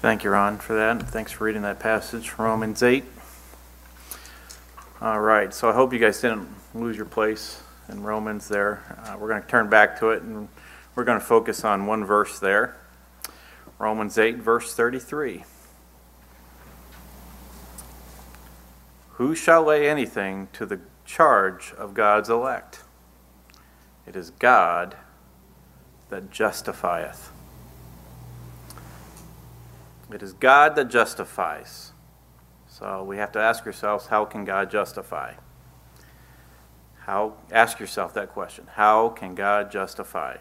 Thank you, Ron, for that. Thanks for reading that passage from Romans 8. All right, so I hope you guys didn't lose your place in Romans there. Uh, we're going to turn back to it and we're going to focus on one verse there Romans 8, verse 33. Who shall lay anything to the charge of God's elect? It is God that justifieth. It is God that justifies. So we have to ask ourselves how can God justify? How ask yourself that question. How can God justify?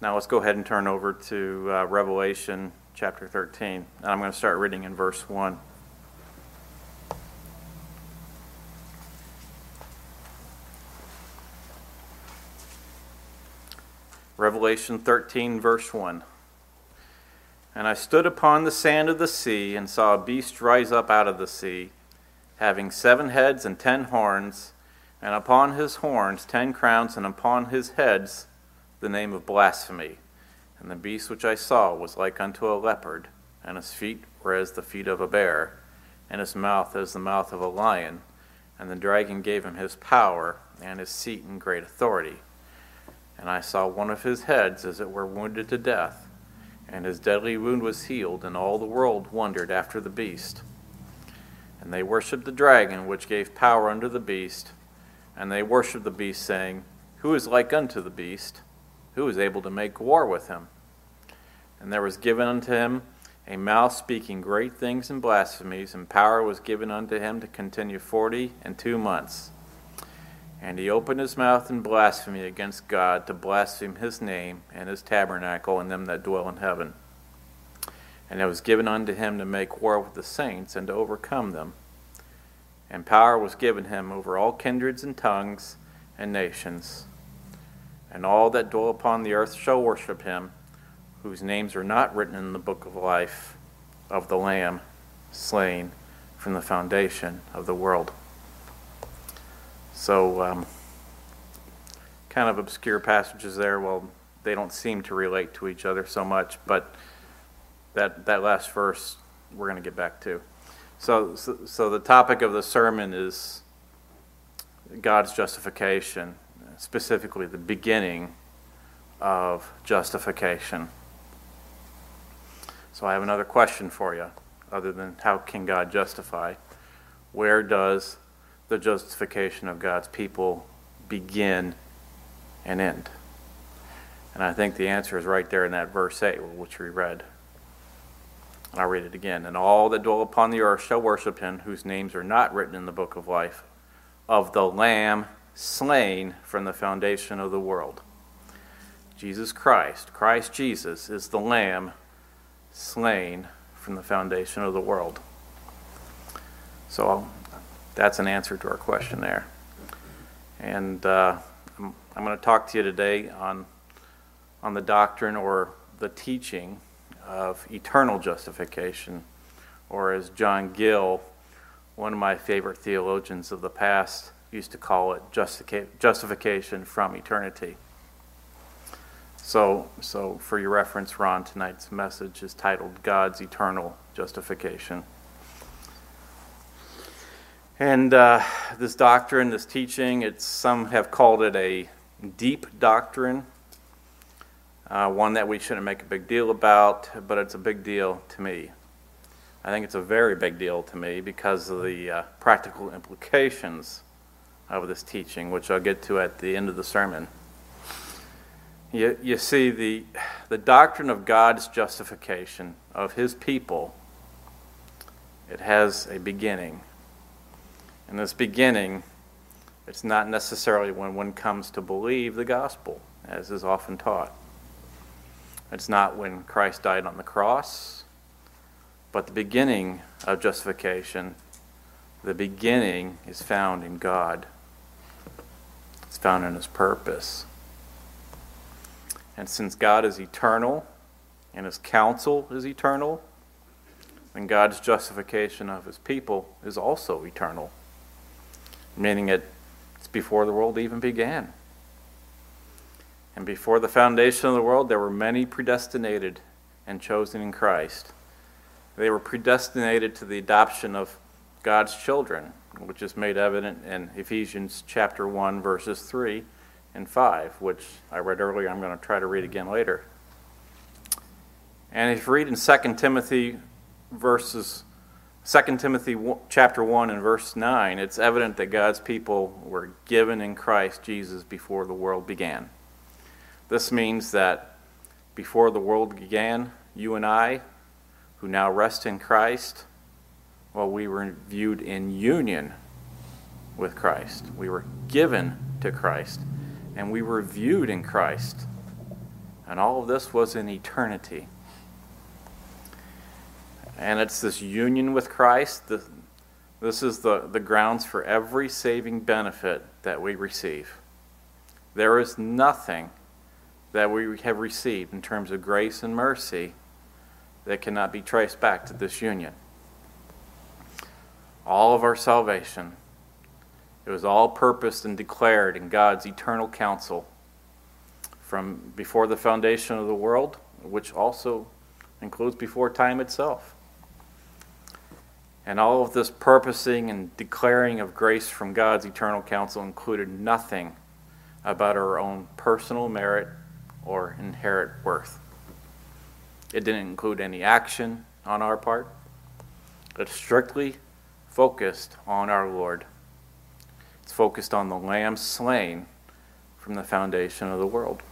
Now let's go ahead and turn over to uh, Revelation chapter 13. And I'm going to start reading in verse 1. Revelation 13, verse 1. And I stood upon the sand of the sea and saw a beast rise up out of the sea, having seven heads and ten horns, and upon his horns ten crowns, and upon his heads the name of blasphemy. And the beast which I saw was like unto a leopard, and his feet were as the feet of a bear, and his mouth as the mouth of a lion. And the dragon gave him his power and his seat and great authority. And I saw one of his heads as it were wounded to death, and his deadly wound was healed, and all the world wondered after the beast. And they worshipped the dragon, which gave power unto the beast, and they worshipped the beast, saying, Who is like unto the beast? Who is able to make war with him? And there was given unto him a mouth speaking great things and blasphemies, and power was given unto him to continue forty and two months. And he opened his mouth in blasphemy against God to blaspheme his name and his tabernacle and them that dwell in heaven. And it was given unto him to make war with the saints and to overcome them. And power was given him over all kindreds and tongues and nations. And all that dwell upon the earth shall worship him, whose names are not written in the book of life of the Lamb slain from the foundation of the world. So, um, kind of obscure passages there. Well, they don't seem to relate to each other so much, but that, that last verse we're going to get back to. So, so, so the topic of the sermon is God's justification, specifically the beginning of justification. So I have another question for you, other than how can God justify? Where does the justification of God's people begin and end? And I think the answer is right there in that verse 8, which we read. And I'll read it again. And all that dwell upon the earth shall worship him, whose names are not written in the book of life, of the Lamb slain from the foundation of the world. Jesus Christ, Christ Jesus, is the Lamb slain from the foundation of the world. So that's an answer to our question there. And uh, I'm, I'm going to talk to you today on, on the doctrine or the teaching of eternal justification, or as John Gill, one of my favorite theologians of the past, used to call it justica- justification from eternity. So, so for your reference, Ron, tonight's message is titled God's Eternal Justification. And uh, this doctrine, this teaching, it's, some have called it a deep doctrine, uh, one that we shouldn't make a big deal about, but it's a big deal to me. I think it's a very big deal to me because of the uh, practical implications of this teaching, which I'll get to at the end of the sermon. You, you see, the, the doctrine of God's justification of his people, it has a beginning. In this beginning, it's not necessarily when one comes to believe the gospel, as is often taught. It's not when Christ died on the cross, but the beginning of justification, the beginning is found in God. It's found in His purpose. And since God is eternal and His counsel is eternal, then God's justification of His people is also eternal meaning it's before the world even began. And before the foundation of the world, there were many predestinated and chosen in Christ they were predestinated to the adoption of God's children, which is made evident in Ephesians chapter 1, verses 3 and 5, which I read earlier. I'm going to try to read again later. And if you read in 2 Timothy verses 2 Timothy chapter 1 and verse 9, it's evident that God's people were given in Christ Jesus before the world began. This means that before the world began, you and I, who now rest in Christ, well, we were viewed in union with Christ. We were given to Christ, and we were viewed in Christ. And all of this was in eternity. And it's this union with Christ. The, this is the, the grounds for every saving benefit that we receive. There is nothing that we have received in terms of grace and mercy that cannot be traced back to this union. All of our salvation, it was all purposed and declared in God's eternal counsel from before the foundation of the world, which also includes before time itself. And all of this purposing and declaring of grace from God's eternal counsel included nothing about our own personal merit or inherent worth. It didn't include any action on our part. It strictly focused on our Lord. It's focused on the Lamb slain from the foundation of the world.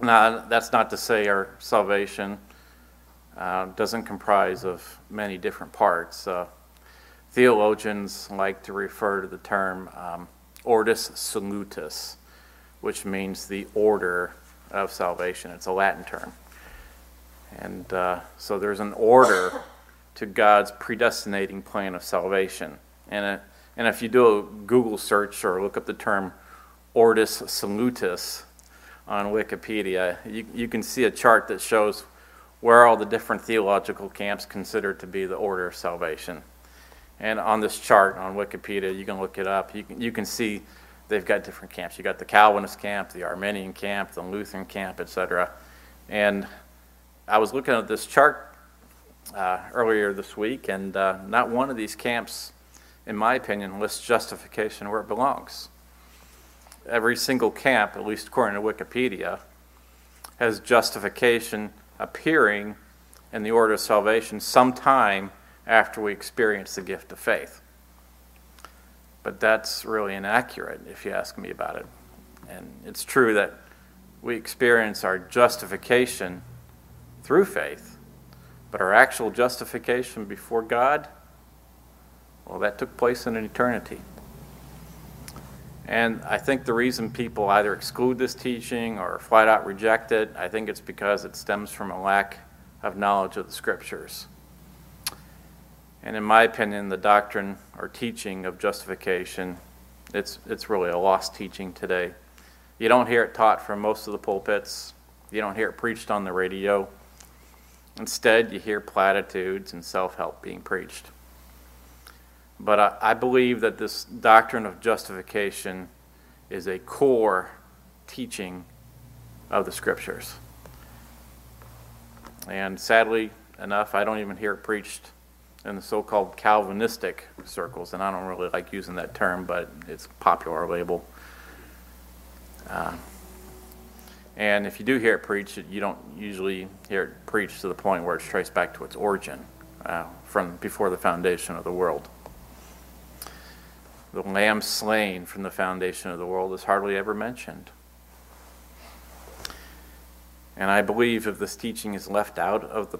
Now, that's not to say our salvation uh, doesn't comprise of many different parts. Uh, theologians like to refer to the term um, ordo salutis, which means the order of salvation. It's a Latin term. And uh, so there's an order to God's predestinating plan of salvation. And, uh, and if you do a Google search or look up the term Ordo Salutis on Wikipedia, you, you can see a chart that shows where all the different theological camps consider to be the order of salvation. And on this chart on Wikipedia, you can look it up. You can, you can see they've got different camps. You got the Calvinist camp, the Arminian camp, the Lutheran camp, etc. And I was looking at this chart uh, earlier this week, and uh, not one of these camps, in my opinion, lists justification where it belongs. Every single camp, at least according to Wikipedia, has justification appearing in the order of salvation sometime after we experience the gift of faith. But that's really inaccurate if you ask me about it. And it's true that we experience our justification through faith, but our actual justification before God, well, that took place in an eternity. And I think the reason people either exclude this teaching or flat out reject it, I think it's because it stems from a lack of knowledge of the scriptures. And in my opinion, the doctrine or teaching of justification, it's, it's really a lost teaching today. You don't hear it taught from most of the pulpits. You don't hear it preached on the radio. Instead, you hear platitudes and self help being preached. But I, I believe that this doctrine of justification is a core teaching of the scriptures. And sadly enough, I don't even hear it preached in the so called Calvinistic circles, and I don't really like using that term, but it's a popular label. Uh, and if you do hear it preached, you don't usually hear it preached to the point where it's traced back to its origin uh, from before the foundation of the world the lamb slain from the foundation of the world is hardly ever mentioned. And I believe if this teaching is left out of the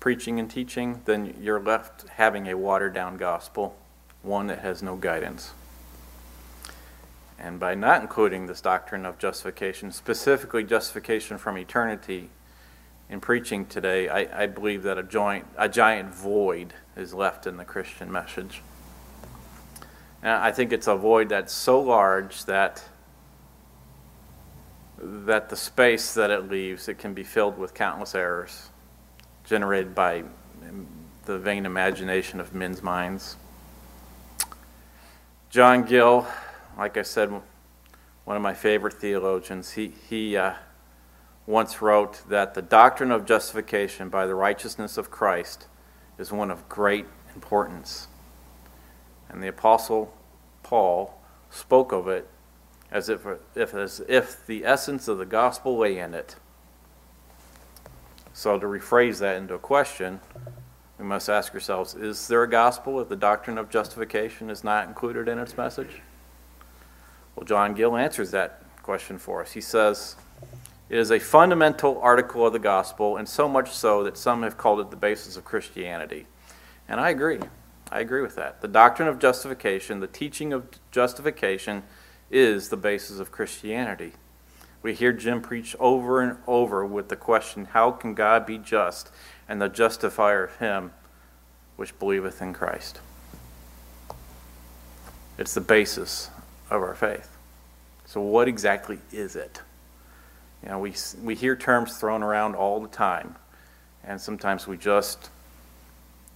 preaching and teaching, then you're left having a watered down gospel, one that has no guidance. And by not including this doctrine of justification, specifically justification from eternity, in preaching today, I, I believe that a, joint, a giant void is left in the Christian message. And I think it's a void that's so large that that the space that it leaves it can be filled with countless errors generated by the vain imagination of men's minds. John Gill, like I said, one of my favorite theologians, he, he uh, once wrote that the doctrine of justification by the righteousness of Christ is one of great importance. And the Apostle Paul spoke of it as if, if, as if the essence of the gospel lay in it. So, to rephrase that into a question, we must ask ourselves is there a gospel if the doctrine of justification is not included in its message? Well, John Gill answers that question for us. He says, It is a fundamental article of the gospel, and so much so that some have called it the basis of Christianity. And I agree. I agree with that. The doctrine of justification, the teaching of justification, is the basis of Christianity. We hear Jim preach over and over with the question, How can God be just? and the justifier of him which believeth in Christ. It's the basis of our faith. So, what exactly is it? You know, we, we hear terms thrown around all the time, and sometimes we just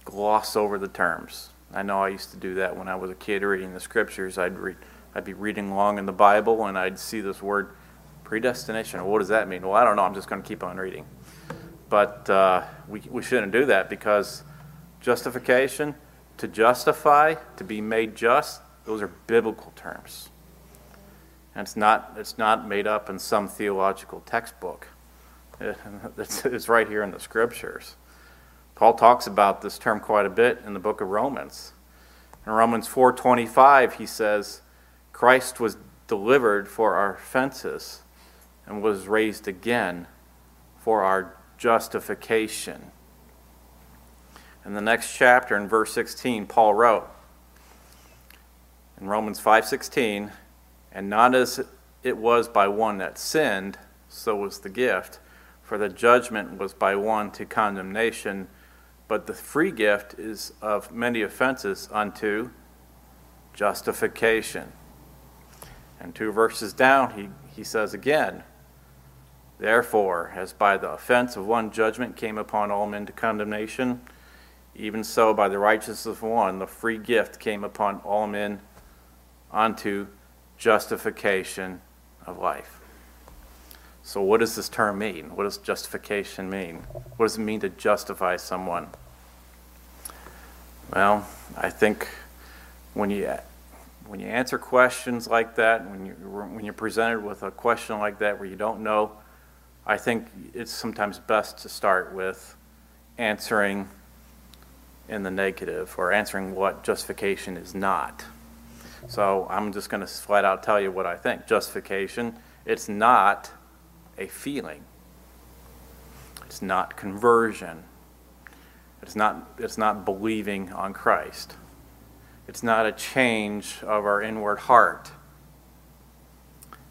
gloss over the terms. I know I used to do that when I was a kid reading the scriptures. I'd read, I'd be reading along in the Bible, and I'd see this word predestination. What does that mean? Well, I don't know. I'm just going to keep on reading. But uh, we, we shouldn't do that because justification, to justify, to be made just, those are biblical terms. And it's not, it's not made up in some theological textbook. It's, it's right here in the scriptures. Paul talks about this term quite a bit in the book of Romans. In Romans 4:25 he says, Christ was delivered for our offenses and was raised again for our justification. In the next chapter, in verse 16, Paul wrote in Romans 5:16, "And not as it was by one that sinned, so was the gift, for the judgment was by one to condemnation, but the free gift is of many offenses unto justification." And two verses down, he, he says again, Therefore, as by the offense of one judgment came upon all men to condemnation, even so by the righteousness of one the free gift came upon all men unto justification of life. So, what does this term mean? What does justification mean? What does it mean to justify someone? Well, I think when you when you answer questions like that, when you when you're presented with a question like that where you don't know I think it's sometimes best to start with answering in the negative or answering what justification is not. So I'm just going to flat out tell you what I think. Justification, it's not a feeling. It's not conversion. It's not, it's not believing on Christ. It's not a change of our inward heart.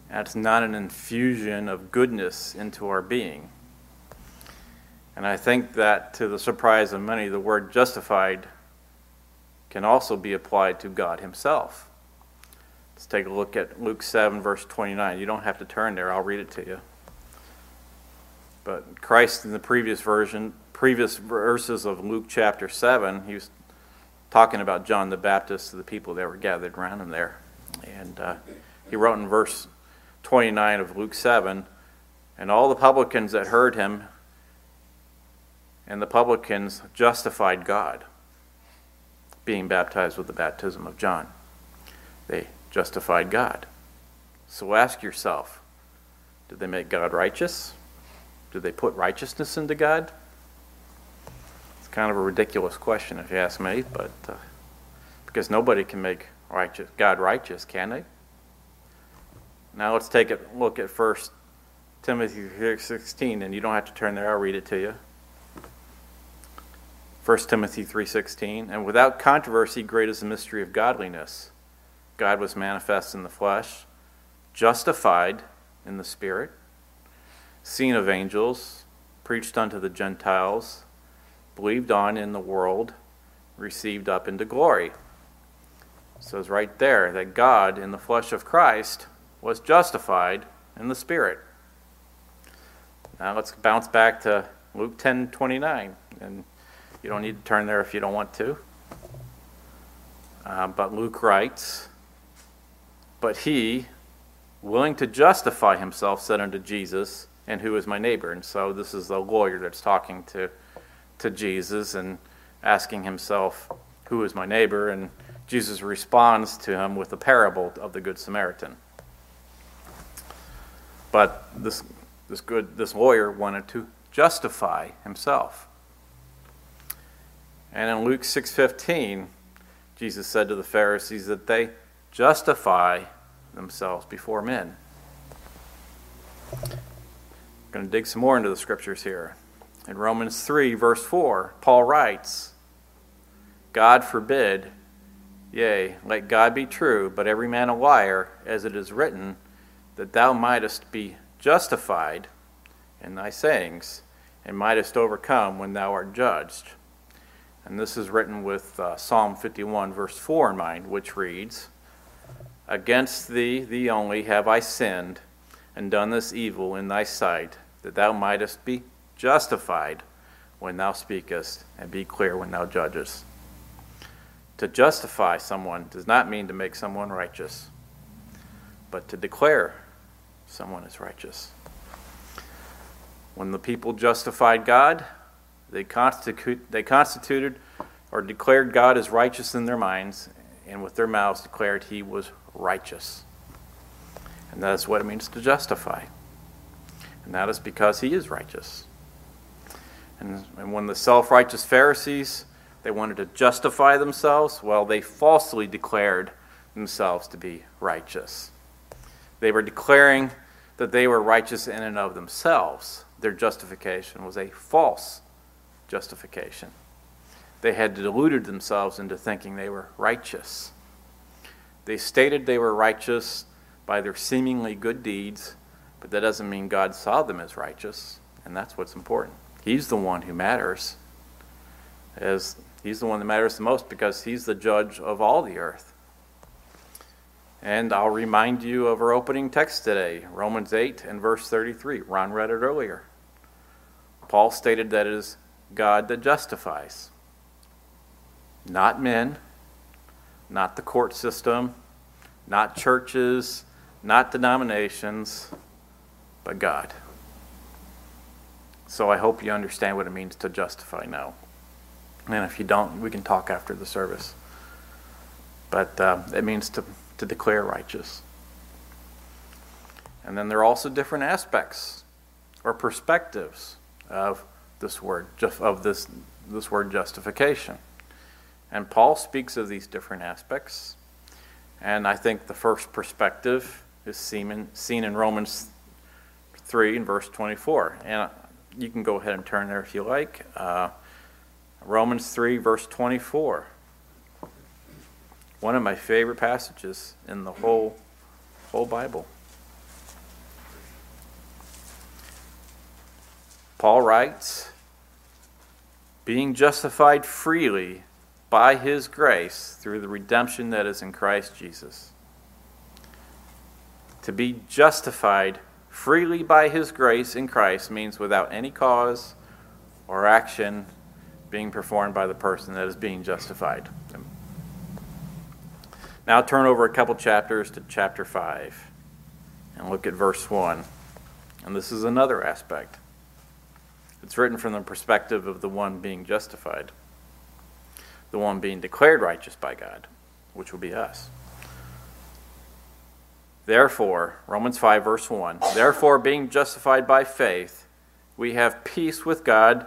It's not an infusion of goodness into our being. And I think that, to the surprise of many, the word justified can also be applied to God Himself. Let's take a look at Luke 7, verse 29. You don't have to turn there, I'll read it to you. But Christ, in the previous version, previous verses of Luke chapter 7, he was talking about John the Baptist to the people that were gathered around him there. And uh, he wrote in verse 29 of Luke 7. And all the publicans that heard him and the publicans justified God, being baptized with the baptism of John. They justified God. So ask yourself did they make God righteous? Did they put righteousness into God? It's kind of a ridiculous question if you ask me, but uh, because nobody can make righteous, God righteous, can they? Now let's take a look at 1 Timothy 3.16, and you don't have to turn there, I'll read it to you. 1 Timothy 3.16, And without controversy great is the mystery of godliness. God was manifest in the flesh, justified in the Spirit, seen of angels, preached unto the Gentiles, believed on in the world, received up into glory. So it's right there that God, in the flesh of Christ, was justified in the Spirit. Now let's bounce back to Luke 10 29. And you don't need to turn there if you don't want to. Uh, but Luke writes, But he, willing to justify himself, said unto Jesus, and who is my neighbor? And so this is the lawyer that's talking to, to Jesus and asking himself, Who is my neighbor? And Jesus responds to him with the parable of the Good Samaritan. But this, this, good, this lawyer wanted to justify himself. And in Luke 6:15, Jesus said to the Pharisees that they justify themselves before men. Going to dig some more into the scriptures here. In Romans 3, verse 4, Paul writes, God forbid, yea, let God be true, but every man a liar, as it is written, that thou mightest be justified in thy sayings, and mightest overcome when thou art judged. And this is written with uh, Psalm 51, verse 4 in mind, which reads, Against thee, thee only, have I sinned, and done this evil in thy sight, that thou mightest be justified when thou speakest, and be clear when thou judgest. To justify someone does not mean to make someone righteous, but to declare someone is righteous. When the people justified God, they, constitute, they constituted or declared God as righteous in their minds, and with their mouths declared he was righteous. And that is what it means to justify. And that is because he is righteous. And, and when the self righteous Pharisees they wanted to justify themselves, well, they falsely declared themselves to be righteous. They were declaring that they were righteous in and of themselves. Their justification was a false justification. They had deluded themselves into thinking they were righteous. They stated they were righteous by their seemingly good deeds, but that doesn't mean God saw them as righteous, and that's what's important. He's the one who matters. As he's the one that matters the most because he's the judge of all the earth. And I'll remind you of our opening text today, Romans 8 and verse 33. Ron read it earlier. Paul stated that it is God that justifies, not men, not the court system, not churches, not denominations, but God. So I hope you understand what it means to justify now. And if you don't, we can talk after the service. But uh, it means to, to declare righteous. And then there are also different aspects or perspectives of this word, of this, this word justification. And Paul speaks of these different aspects. And I think the first perspective is seen, seen in Romans 3 and verse 24. And you can go ahead and turn there if you like. Uh, Romans 3, verse 24. One of my favorite passages in the whole, whole Bible. Paul writes, being justified freely by his grace through the redemption that is in Christ Jesus. To be justified freely by his grace in Christ means without any cause or action being performed by the person that is being justified. Now turn over a couple chapters to chapter 5 and look at verse 1. And this is another aspect. It's written from the perspective of the one being justified, the one being declared righteous by God, which will be us. Therefore, Romans 5, verse 1 Therefore, being justified by faith, we have peace with God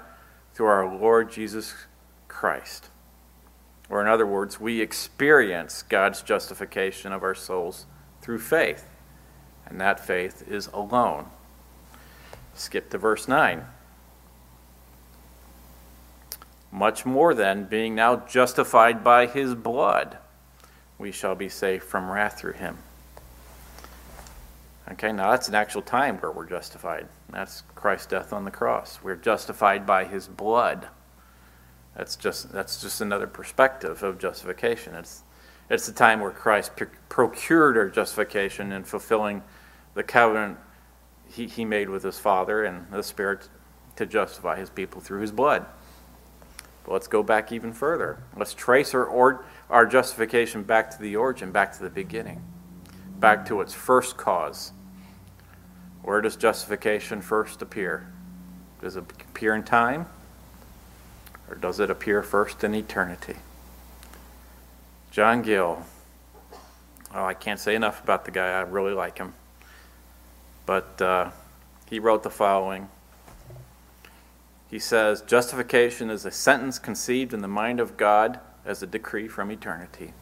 through our Lord Jesus Christ. Or, in other words, we experience God's justification of our souls through faith, and that faith is alone. Skip to verse 9. Much more than being now justified by his blood, we shall be saved from wrath through him. Okay, now that's an actual time where we're justified. That's Christ's death on the cross. We're justified by his blood. That's just that's just another perspective of justification. It's it's the time where Christ procured our justification in fulfilling the covenant he, he made with his Father and the Spirit to justify his people through his blood. But let's go back even further. Let's trace our, or, our justification back to the origin, back to the beginning, back to its first cause Where does justification first appear? Does it appear in time? Or does it appear first in eternity? John Gill. Oh, I can't say enough about the guy. I really like him. But uh, he wrote the following. He says, Justification is a sentence conceived in the mind of God as a decree from eternity.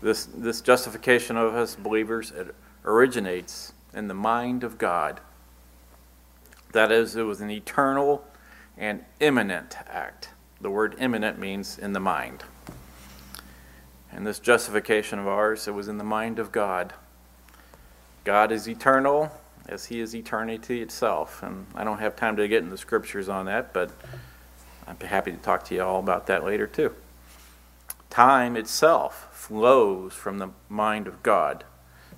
This, this justification of us believers it originates in the mind of God. That is, it was an eternal and immanent act. The word immanent means in the mind. And this justification of ours, it was in the mind of God. God is eternal as He is eternity itself. And I don't have time to get into the scriptures on that, but I'd be happy to talk to you all about that later too. Time itself flows from the mind of God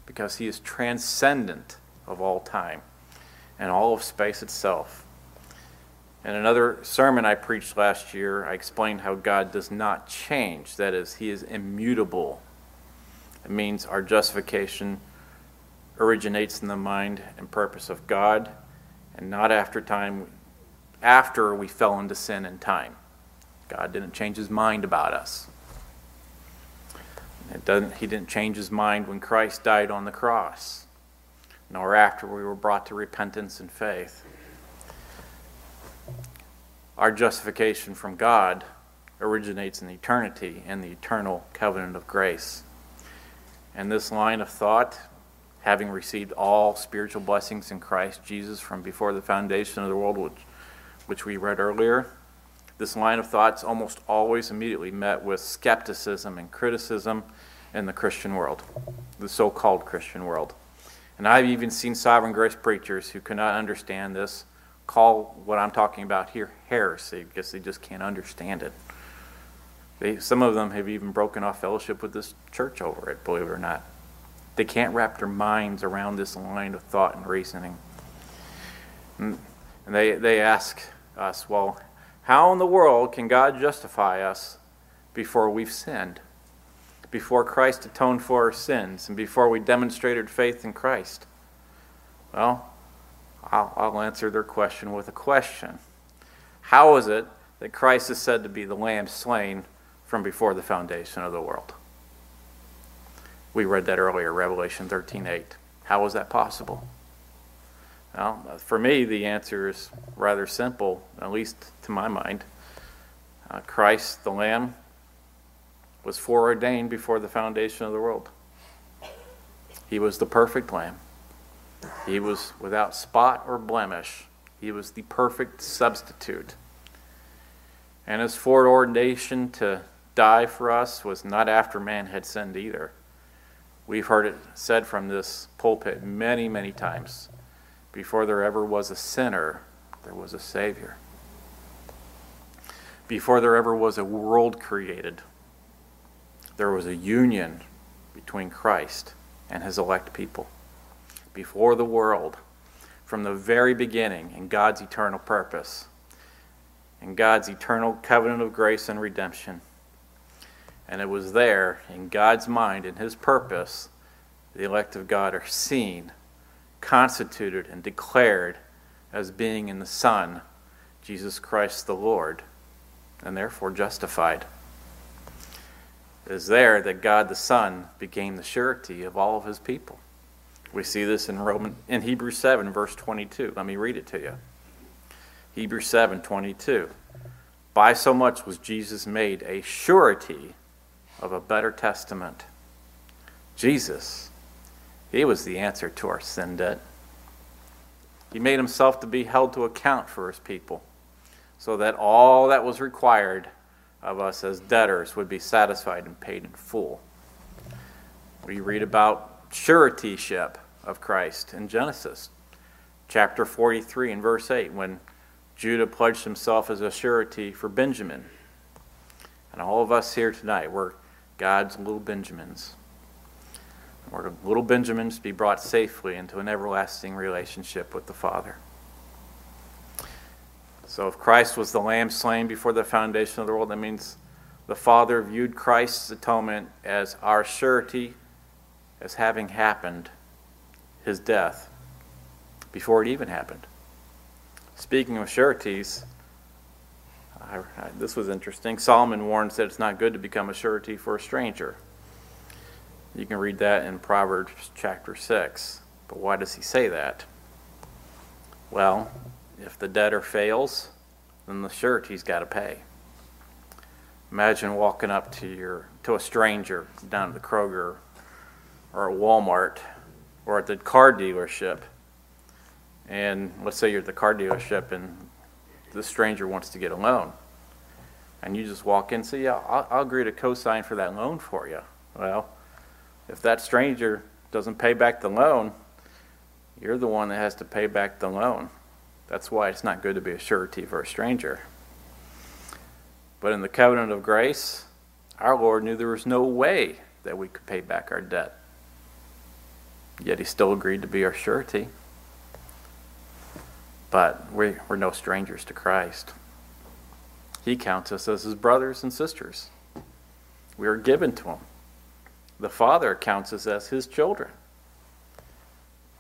because He is transcendent of all time and all of space itself. In another sermon I preached last year, I explained how God does not change. That is, He is immutable. It means our justification originates in the mind and purpose of God and not after time after we fell into sin and time. God didn't change his mind about us. It doesn't, he didn't change his mind when Christ died on the cross, nor after we were brought to repentance and faith. Our justification from God originates in eternity and the eternal covenant of grace. And this line of thought, having received all spiritual blessings in Christ Jesus from before the foundation of the world, which, which we read earlier, this line of thought is almost always immediately met with skepticism and criticism in the Christian world, the so called Christian world. And I've even seen sovereign grace preachers who cannot understand this call what I'm talking about here heresy because they just can't understand it. They, some of them have even broken off fellowship with this church over it, believe it or not. They can't wrap their minds around this line of thought and reasoning. And, and they, they ask us, well, how in the world can God justify us before we've sinned? Before Christ atoned for our sins and before we demonstrated faith in Christ? Well, I'll, I'll answer their question with a question. How is it that Christ is said to be the lamb slain from before the foundation of the world? We read that earlier, Revelation 13:8. How is that possible? Well, for me, the answer is rather simple, at least to my mind. Uh, Christ, the Lamb, was foreordained before the foundation of the world. He was the perfect Lamb. He was without spot or blemish. He was the perfect substitute. And his foreordination to die for us was not after man had sinned either. We've heard it said from this pulpit many, many times before there ever was a sinner, there was a Savior. Before there ever was a world created, there was a union between Christ and his elect people. Before the world, from the very beginning, in God's eternal purpose, in God's eternal covenant of grace and redemption. And it was there, in God's mind, in his purpose, the elect of God are seen constituted and declared as being in the Son, Jesus Christ the Lord, and therefore justified. It is there that God the Son became the surety of all of his people. We see this in Roman in Hebrews 7 verse 22. Let me read it to you. Hebrews 7:22. By so much was Jesus made a surety of a better testament. Jesus he was the answer to our sin debt. He made himself to be held to account for his people so that all that was required of us as debtors would be satisfied and paid in full. We read about suretyship of Christ in Genesis chapter 43 and verse 8 when Judah pledged himself as a surety for Benjamin. And all of us here tonight, we're God's little Benjamins or little Benjamins be brought safely into an everlasting relationship with the Father. So, if Christ was the lamb slain before the foundation of the world, that means the Father viewed Christ's atonement as our surety, as having happened, his death. before it even happened. Speaking of sureties, I, I, this was interesting. Solomon warns that it's not good to become a surety for a stranger. You can read that in Proverbs chapter 6. But why does he say that? Well, if the debtor fails, then the surety's got to pay. Imagine walking up to your to a stranger down at the Kroger or at Walmart or at the car dealership, and let's say you're at the car dealership and the stranger wants to get a loan, and you just walk in and say, "Yeah, I'll, I'll agree to co-sign for that loan for you." Well, if that stranger doesn't pay back the loan, you're the one that has to pay back the loan. That's why it's not good to be a surety for a stranger. But in the covenant of grace, our Lord knew there was no way that we could pay back our debt. Yet he still agreed to be our surety. But we, we're no strangers to Christ. He counts us as his brothers and sisters. We are given to him. The Father counts us as his children.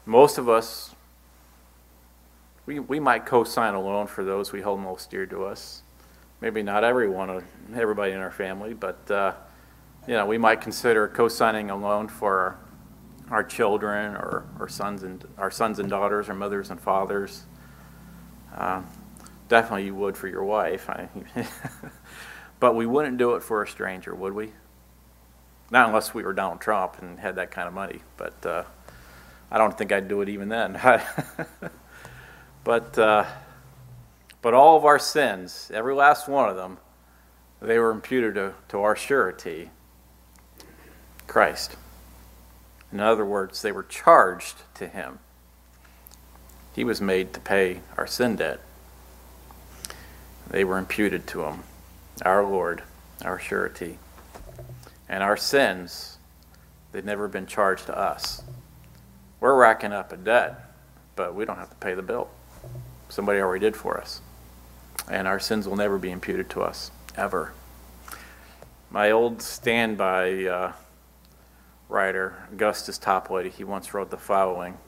Most of us, we, we might co sign a loan for those we hold most dear to us. Maybe not everyone, everybody in our family, but uh, you know, we might consider co-signing a loan for our, our children or our sons and our sons and daughters, our mothers and fathers. Uh, definitely, you would for your wife, but we wouldn't do it for a stranger, would we? Not unless we were Donald Trump and had that kind of money, but. Uh, I don't think I'd do it even then. but, uh, but all of our sins, every last one of them, they were imputed to, to our surety, Christ. In other words, they were charged to him. He was made to pay our sin debt. They were imputed to him, our Lord, our surety. And our sins, they've never been charged to us. We're racking up a debt, but we don't have to pay the bill. Somebody already did for us. And our sins will never be imputed to us, ever. My old standby uh, writer, Augustus Toplady, he once wrote the following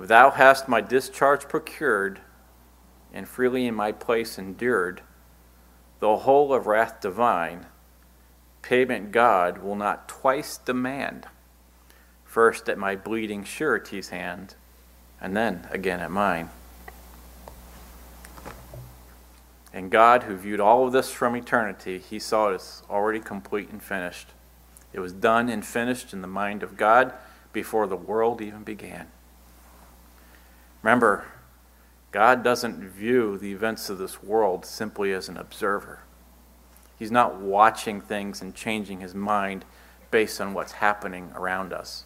If thou hast my discharge procured, and freely in my place endured, the whole of wrath divine, payment God will not twice demand first at my bleeding surety's hand, and then again at mine. And God, who viewed all of this from eternity, he saw it as already complete and finished. It was done and finished in the mind of God before the world even began. Remember, God doesn't view the events of this world simply as an observer. He's not watching things and changing his mind based on what's happening around us.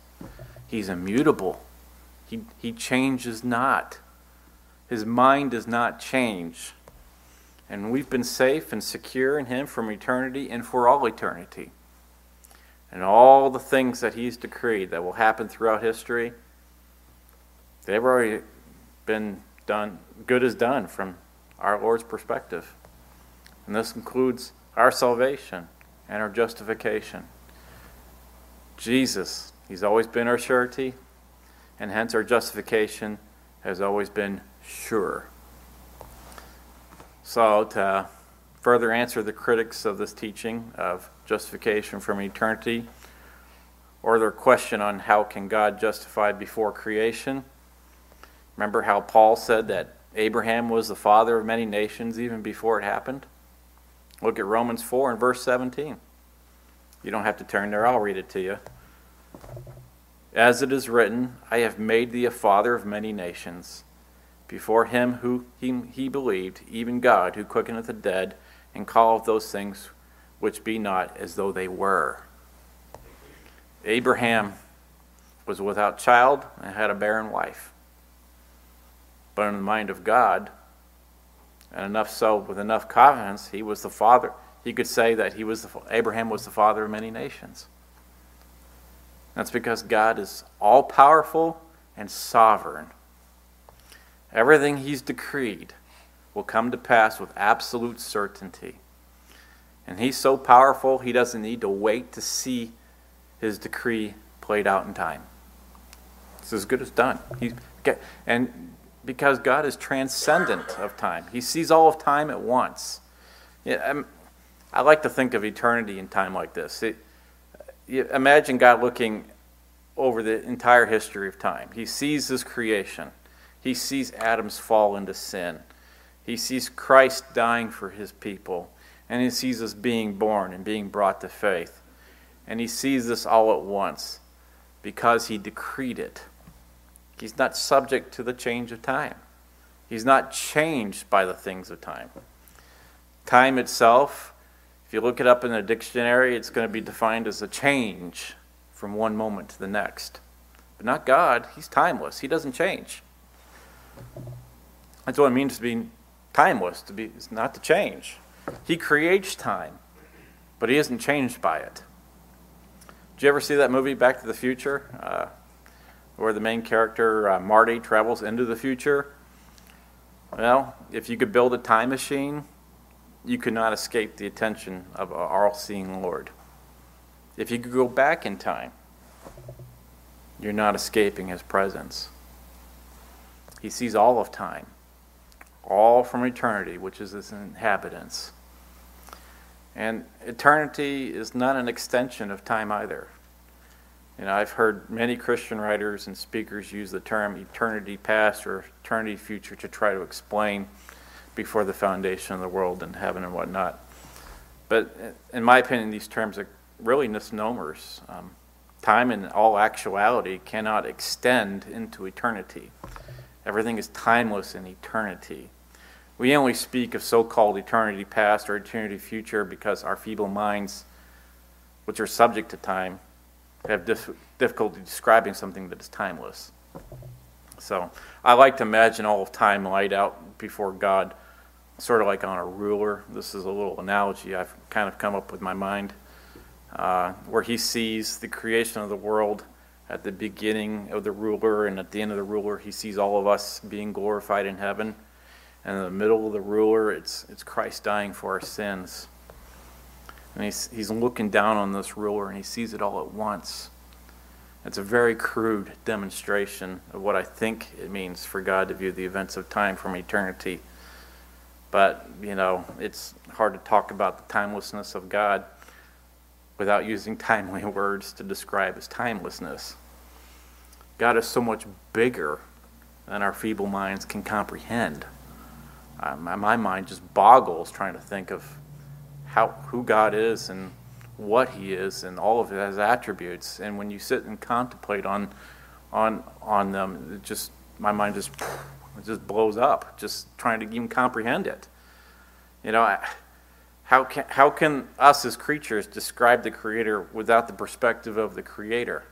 He's immutable. He, he changes not. His mind does not change. And we've been safe and secure in Him from eternity and for all eternity. And all the things that He's decreed that will happen throughout history, they've already been done. Good is done from our Lord's perspective. And this includes our salvation and our justification. Jesus He's always been our surety, and hence our justification has always been sure. So, to further answer the critics of this teaching of justification from eternity, or their question on how can God justify before creation, remember how Paul said that Abraham was the father of many nations even before it happened? Look at Romans 4 and verse 17. You don't have to turn there, I'll read it to you. As it is written, I have made thee a father of many nations. Before him who he, believed, even God, who quickeneth the dead, and calleth those things which be not as though they were. Abraham was without child and had a barren wife. But in the mind of God, and enough so with enough confidence, he was the father. He could say that he was the, Abraham was the father of many nations. That's because God is all powerful and sovereign. Everything He's decreed will come to pass with absolute certainty. And He's so powerful, He doesn't need to wait to see His decree played out in time. It's as good as done. He? And because God is transcendent of time, He sees all of time at once. Yeah, I'm, like to think of eternity and time like this. It, imagine God looking over the entire history of time. He sees His creation, He sees Adam's fall into sin, He sees Christ dying for His people, and He sees us being born and being brought to faith. And He sees this all at once because He decreed it. He's not subject to the change of time. He's not changed by the things of time. Time itself, if you look it up in a dictionary, it's going to be defined as a change from one moment to the next. But not God. He's timeless. He doesn't change. That's what it means to be timeless, to be not to change. He creates time, but he isn't changed by it. Did you ever see that movie Back to the Future? Uh, where the main character, uh, Marty, travels into the future. Well, if you could build a time machine, you could not escape the attention of our all seeing Lord. If you could go back in time, you're not escaping his presence. He sees all of time, all from eternity, which is its inhabitants. And eternity is not an extension of time either. You know, I've heard many Christian writers and speakers use the term eternity past or eternity future to try to explain before the foundation of the world and heaven and whatnot. But in my opinion, these terms are really misnomers. Um, time, in all actuality, cannot extend into eternity. Everything is timeless in eternity. We only speak of so called eternity past or eternity future because our feeble minds, which are subject to time, have dif- difficulty describing something that is timeless. So I like to imagine all of time laid out before God, sort of like on a ruler. This is a little analogy I've kind of come up with my mind, uh, where He sees the creation of the world at the beginning of the ruler, and at the end of the ruler, He sees all of us being glorified in heaven. And in the middle of the ruler, it's, it's Christ dying for our sins. And he's, he's looking down on this ruler and he sees it all at once. It's a very crude demonstration of what I think it means for God to view the events of time from eternity. But, you know, it's hard to talk about the timelessness of God without using timely words to describe his timelessness. God is so much bigger than our feeble minds can comprehend. My, my mind just boggles trying to think of how who God is and what He is and all of His attributes. And when you sit and contemplate on on on them, it just my mind just it just blows up, just trying to even comprehend it. You know, how can how can us as creatures describe the Creator without the perspective of the Creator?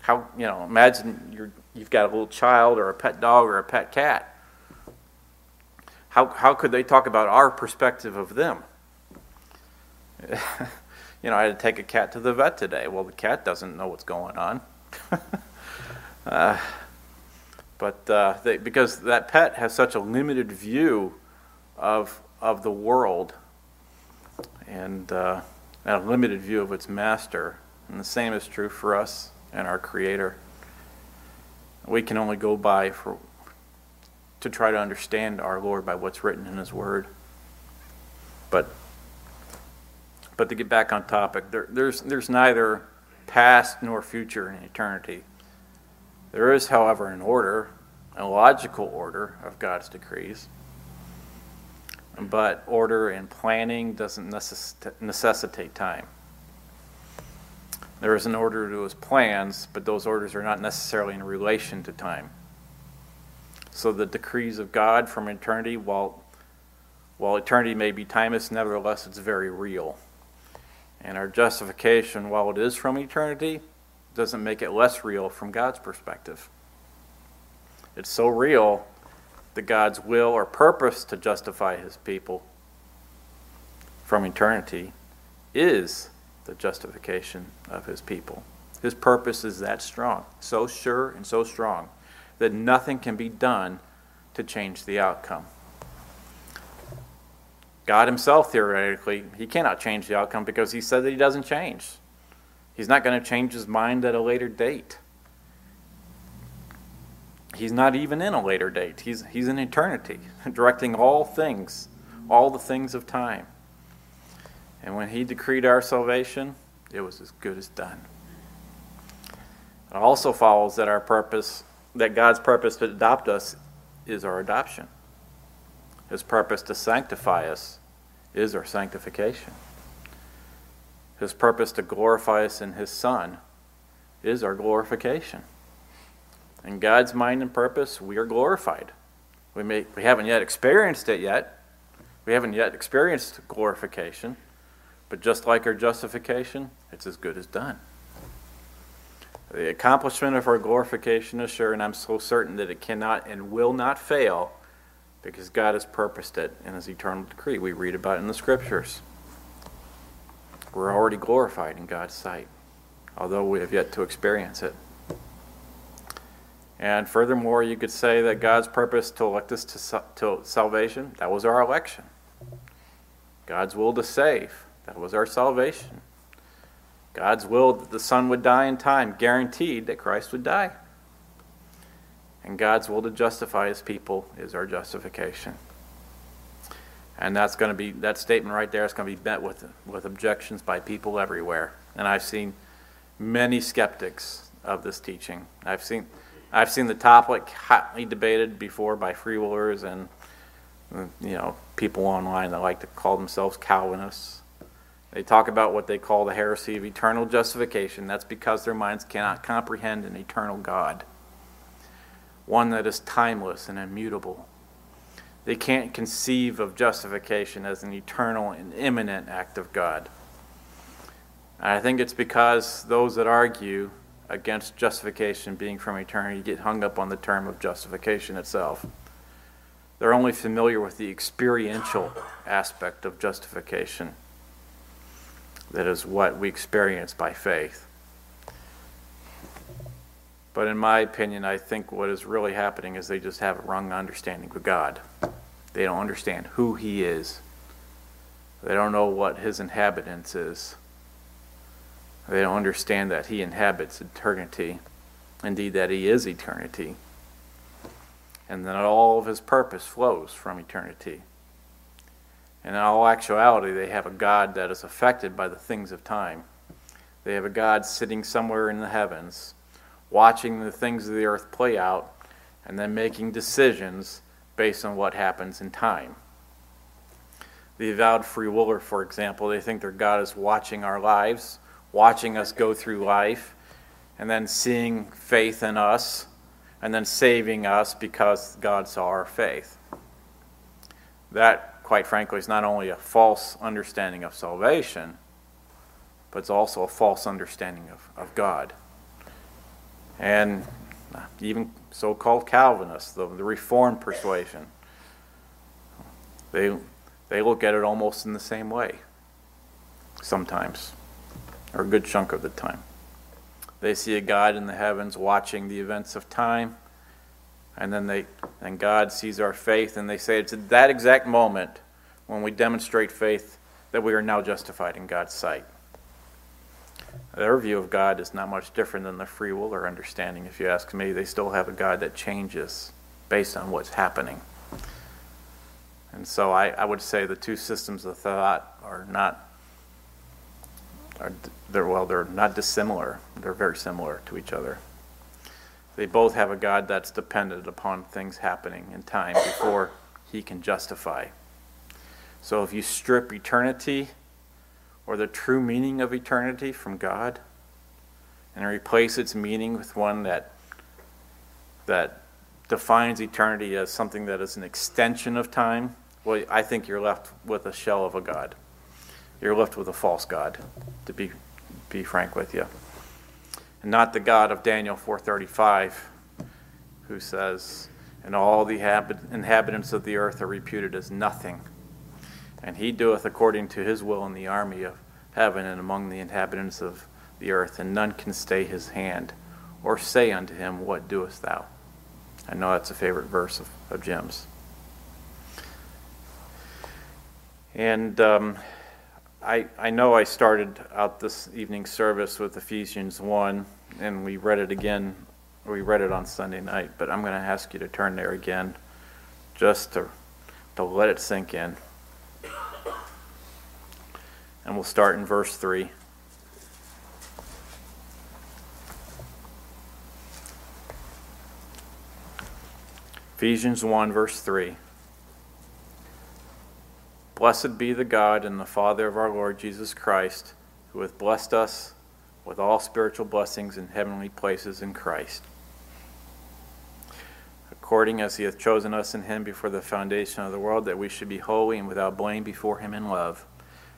How you know? Imagine you're you've got a little child or a pet dog or a pet cat. How how could they talk about our perspective of them? you know, I had to take a cat to the vet today. Well, the cat doesn't know what's going on. uh, but uh, they, because that pet has such a limited view of, of the world and uh, a limited view of its master. And the same is true for us and our Creator. We can only go by for, to try to understand our Lord by what's written in His Word. But but to get back on topic, there, there's, there's neither past nor future in eternity. There is, however, an order, a logical order of God's decrees. But order and planning doesn't necessitate time. There is an order to his plans, but those orders are not necessarily in relation to time. So the decrees of God from eternity, while, while eternity may be timeless, nevertheless it's very real. And our justification, while it is from eternity, doesn't make it less real from God's perspective. It's so real that God's will or purpose to justify his people from eternity is the justification of his people. His purpose is that strong, so sure and so strong, that nothing can be done to change the outcome. God himself, theoretically, he cannot change the outcome because he said that he doesn't change. He's not going to change his mind at a later date. He's not even in a later date. He's, he's in eternity, directing all things, all the things of time. And when he decreed our salvation, it was as good as done. It also follows that our purpose, that God's purpose to adopt us is our adoption. His purpose to sanctify us is our sanctification. His purpose to glorify us in His Son is our glorification. In God's mind and purpose, we are glorified. We, may, we haven't yet experienced it yet. We haven't yet experienced glorification. But just like our justification, it's as good as done. The accomplishment of our glorification is sure, and I'm so certain that it cannot and will not fail because God has purposed it in His eternal decree. We read about it in the Scriptures. We're already glorified in God's sight, although we have yet to experience it. And furthermore, you could say that God's purpose to elect us to, to salvation, that was our election. God's will to save, that was our salvation. God's will that the Son would die in time, guaranteed that Christ would die. And God's will to justify his people is our justification. And that's going to be that statement right there is going to be met with with objections by people everywhere. And I've seen many skeptics of this teaching. I've seen I've seen the topic hotly debated before by free willers and you know people online that like to call themselves Calvinists. They talk about what they call the heresy of eternal justification. That's because their minds cannot comprehend an eternal God, one that is timeless and immutable. They can't conceive of justification as an eternal and immanent act of God. And I think it's because those that argue against justification being from eternity get hung up on the term of justification itself. They're only familiar with the experiential aspect of justification that is what we experience by faith. But in my opinion, I think what is really happening is they just have a wrong understanding of God. They don't understand who He is. They don't know what His inhabitants is. They don't understand that He inhabits eternity, indeed, that He is eternity, and that all of His purpose flows from eternity. And in all actuality, they have a God that is affected by the things of time. They have a God sitting somewhere in the heavens, watching the things of the earth play out, and then making decisions based on what happens in time. The avowed free willer, for example, they think their God is watching our lives, watching us go through life, and then seeing faith in us, and then saving us because God saw our faith. That quite frankly, is not only a false understanding of salvation, but it's also a false understanding of, of God. And even so called Calvinists, the, the Reformed persuasion, they, they look at it almost in the same way sometimes, or a good chunk of the time. They see a God in the heavens watching the events of time and then they and God sees our faith and they say it's at that exact moment when we demonstrate faith that we are now justified in God's sight. Their view of God is not much different than the free will or understanding, if you ask me. They still have a God that changes based on what's happening. And so I, I would say the two systems of thought are not are they're well they're not dissimilar. They're very similar to each other. They both have a God that's dependent upon things happening in time before he can justify. So if you strip eternity or the true meaning of eternity from God and replace its meaning with one that that defines eternity as something that is an extension of time, well, I think you're left with a shell of a God. You're left with a false God, to be be frank with you and not the God of Daniel 4:35, who says, "And all the inhabitants of the earth are reputed as nothing, and he doeth according to his will in the army of heaven and among the inhabitants of the earth, and none can stay his hand, or say unto him, What doest thou?" I know that's a favorite verse of, of Jim's. And um, I, I know I started out this evening service with Ephesians 1, and we read it again We read it on Sunday night, but I'm going to ask you to turn there again just to, to let it sink in. And we'll start in verse 3. Ephesians 1, verse 3. Blessed be the God and the Father of our Lord Jesus Christ, who hath blessed us with all spiritual blessings in heavenly places in Christ, according as he hath chosen us in him before the foundation of the world, that we should be holy and without blame before him in love,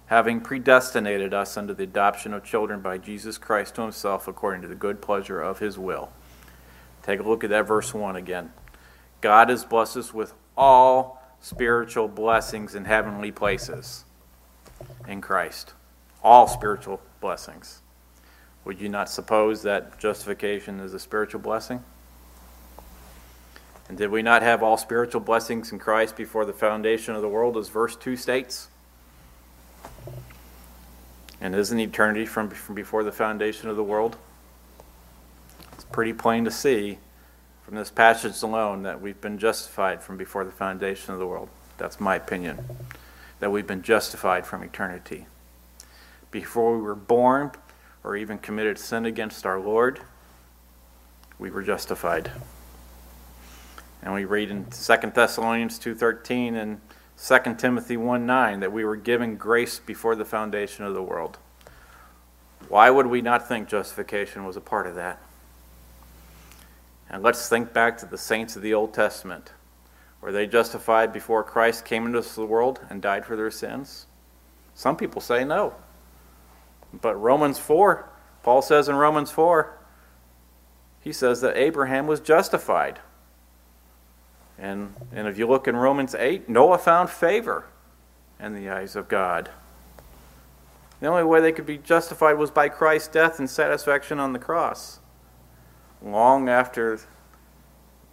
having predestinated us unto the adoption of children by Jesus Christ to himself, according to the good pleasure of his will. Take a look at that verse 1 again. God has blessed us with all spiritual blessings in heavenly places in Christ. All spiritual blessings. Would you not suppose that justification is a spiritual blessing? And did we not have all spiritual blessings in Christ before the foundation of the world, as verse 2 states? And isn't eternity from, from before the foundation of the world? It's pretty plain to see from this passage alone that we've been justified from before the foundation of the world. That's my opinion. That we've been justified from eternity. Before we were born or even committed sin against our Lord, we were justified. And we read in 2 Thessalonians 2:13 and 2 Timothy 1:9 that we were given grace before the foundation of the world. Why would we not think justification was a part of that? And let's think back to the saints of the Old Testament. Were they justified before Christ came into the world and died for their sins? Some people say no. But Romans 4, Paul says in Romans 4, he says that Abraham was justified. And, and if you look in Romans 8, Noah found favor in the eyes of God. The only way they could be justified was by Christ's death and satisfaction on the cross long after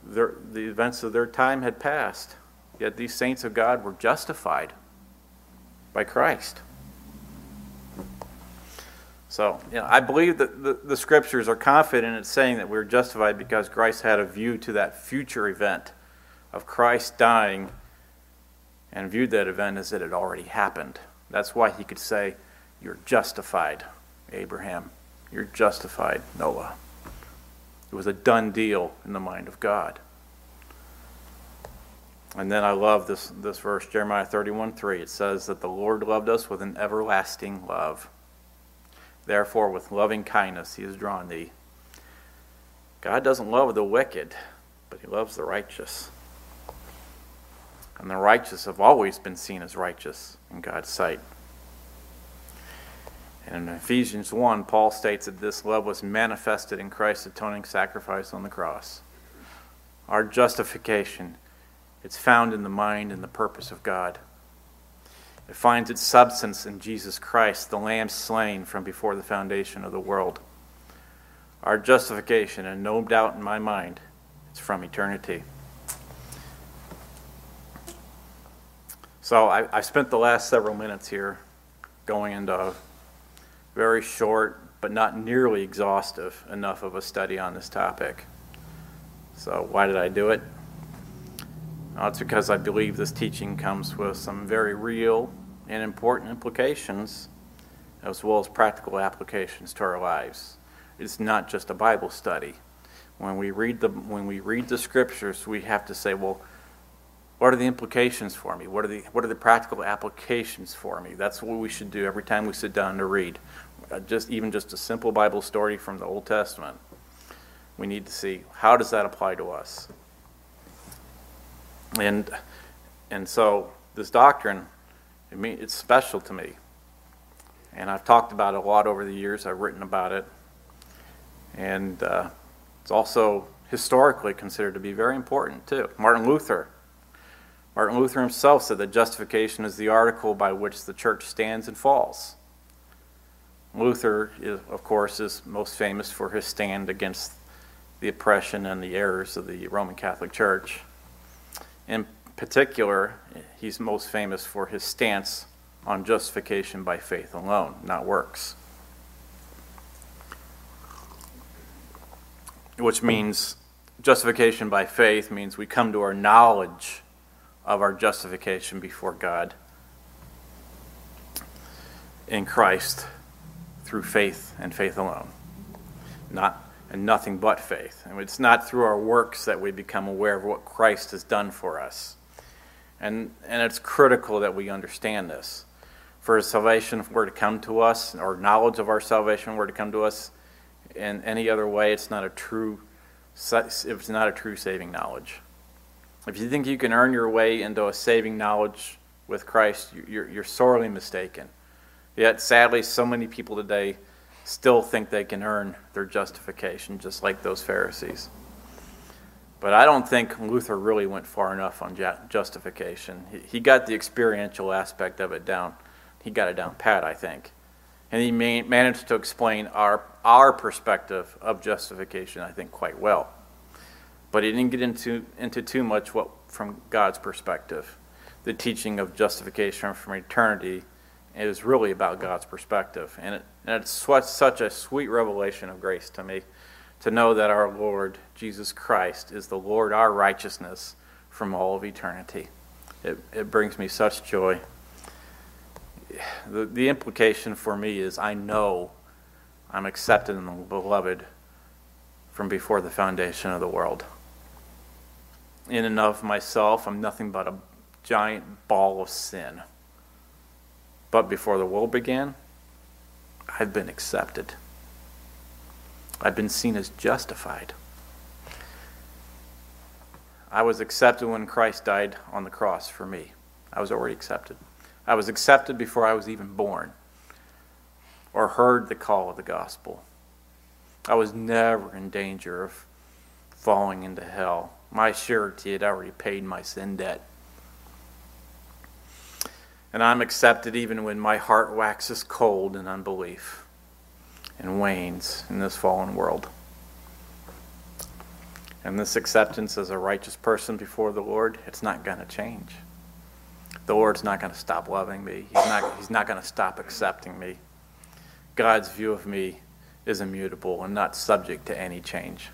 their, the events of their time had passed. Yet these saints of God were justified by Christ. So, you know, I believe that the, the scriptures are confident in saying that we're justified because Christ had a view to that future event of Christ dying and viewed that event as it had already happened. That's why he could say, You're justified, Abraham. You're justified, Noah. It was a done deal in the mind of God. And then I love this, this verse, Jeremiah 31 3. It says that the Lord loved us with an everlasting love. Therefore, with loving kindness, he has drawn thee. God doesn't love the wicked, but he loves the righteous. And the righteous have always been seen as righteous in God's sight. And in Ephesians 1, Paul states that this love was manifested in Christ's atoning sacrifice on the cross. Our justification, it's found in the mind and the purpose of God. It finds its substance in Jesus Christ, the Lamb slain from before the foundation of the world. Our justification, and no doubt in my mind, it's from eternity. So I, I spent the last several minutes here going into a very short, but not nearly exhaustive enough of a study on this topic. So, why did I do it? Well, it's because I believe this teaching comes with some very real and important implications, as well as practical applications to our lives. It's not just a Bible study. When we read the when we read the scriptures, we have to say, well, what are the implications for me? What are the what are the practical applications for me? That's what we should do every time we sit down to read. Uh, just even just a simple Bible story from the Old Testament. We need to see how does that apply to us. And and so this doctrine, I mean, it's special to me. And I've talked about it a lot over the years. I've written about it, and uh, it's also historically considered to be very important too. Martin Luther Martin Luther himself said that justification is the article by which the church stands and falls. Luther, is, of course, is most famous for his stand against the oppression and the errors of the Roman Catholic Church. In particular, he's most famous for his stance on justification by faith alone, not works. which means justification by faith means we come to our knowledge of our justification before God in Christ through faith and faith alone. Not and nothing but faith. And it's not through our works that we become aware of what Christ has done for us. And and it's critical that we understand this. For salvation were to come to us, or knowledge of our salvation were to come to us in any other way, it's not a true it's not a true saving knowledge. If you think you can earn your way into a saving knowledge with Christ, you're, you're sorely mistaken. Yet, sadly, so many people today still think they can earn their justification, just like those Pharisees. But I don't think Luther really went far enough on justification. He got the experiential aspect of it down. He got it down pat, I think. And he managed to explain our, our perspective of justification, I think, quite well. But he didn't get into, into too much what, from God's perspective. The teaching of justification from eternity is really about God's perspective. And, it, and it's such a sweet revelation of grace to me to know that our Lord, Jesus Christ, is the Lord, our righteousness from all of eternity. It, it brings me such joy. The, the implication for me is I know I'm accepted in the beloved from before the foundation of the world. In and of myself, I'm nothing but a giant ball of sin. But before the world began, I've been accepted. I've been seen as justified. I was accepted when Christ died on the cross for me. I was already accepted. I was accepted before I was even born or heard the call of the gospel. I was never in danger of falling into hell. My surety had already paid my sin debt and I'm accepted even when my heart waxes cold in unbelief and wanes in this fallen world. And this acceptance as a righteous person before the Lord, it's not going to change. The Lord's not going to stop loving me. He's not, he's not going to stop accepting me. God's view of me is immutable and not subject to any change.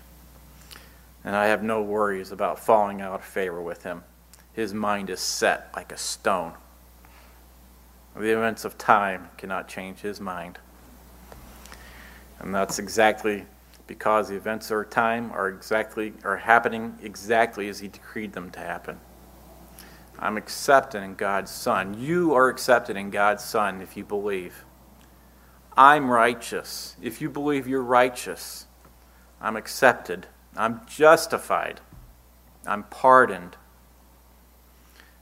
And I have no worries about falling out of favor with Him. His mind is set like a stone. The events of time cannot change his mind. And that's exactly because the events of time are exactly are happening exactly as he decreed them to happen. I'm accepted in God's Son. You are accepted in God's Son if you believe. I'm righteous. If you believe you're righteous, I'm accepted. I'm justified. I'm pardoned.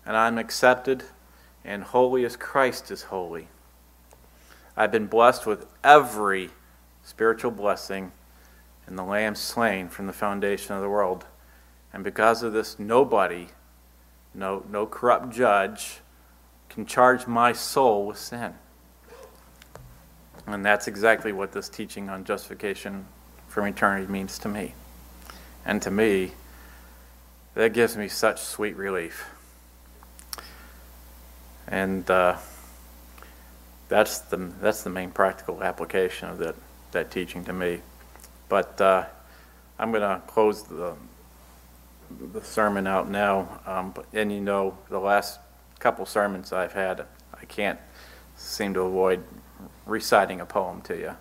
And I'm accepted and holy as Christ is holy. I've been blessed with every spiritual blessing in the Lamb slain from the foundation of the world. And because of this, nobody, no, no corrupt judge, can charge my soul with sin. And that's exactly what this teaching on justification from eternity means to me. And to me, that gives me such sweet relief. And uh, that's the that's the main practical application of that that teaching to me. But uh, I'm going to close the the sermon out now. Um, and you know, the last couple sermons I've had, I can't seem to avoid reciting a poem to you.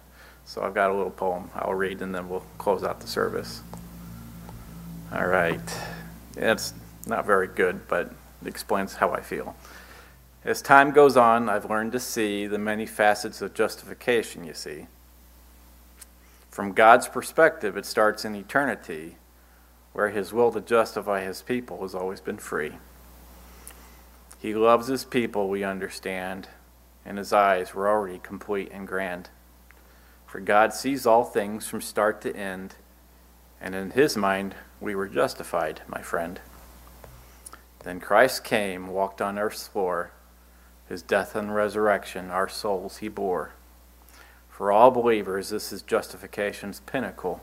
So I've got a little poem I'll read, and then we'll close out the service. All right. It's not very good, but it explains how I feel. As time goes on, I've learned to see the many facets of justification, you see. From God's perspective, it starts in eternity, where His will to justify His people has always been free. He loves His people, we understand, and His eyes were already complete and grand. For God sees all things from start to end, and in His mind, we were justified, my friend. Then Christ came, walked on earth's floor, his death and resurrection, our souls he bore. For all believers, this is justification's pinnacle.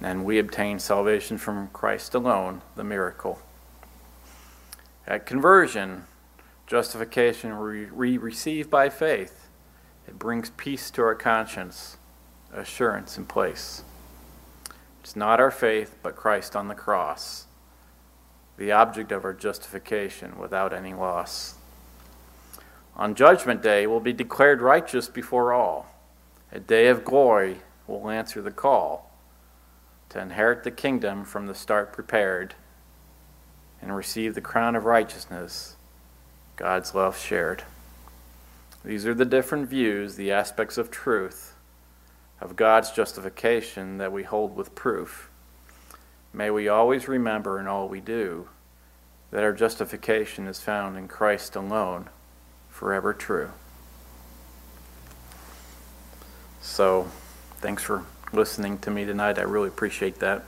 And we obtain salvation from Christ alone, the miracle. At conversion, justification we receive by faith. It brings peace to our conscience, assurance in place. It's not our faith, but Christ on the cross, the object of our justification without any loss. On Judgment Day, we'll be declared righteous before all. A day of glory will answer the call to inherit the kingdom from the start prepared and receive the crown of righteousness God's love shared. These are the different views, the aspects of truth, of God's justification that we hold with proof. May we always remember in all we do that our justification is found in Christ alone, forever true. So, thanks for listening to me tonight. I really appreciate that.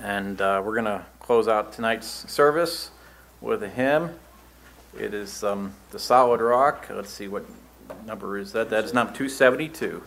And uh, we're going to close out tonight's service with a hymn. It is um, The Solid Rock. Let's see what number is that. That is number 272.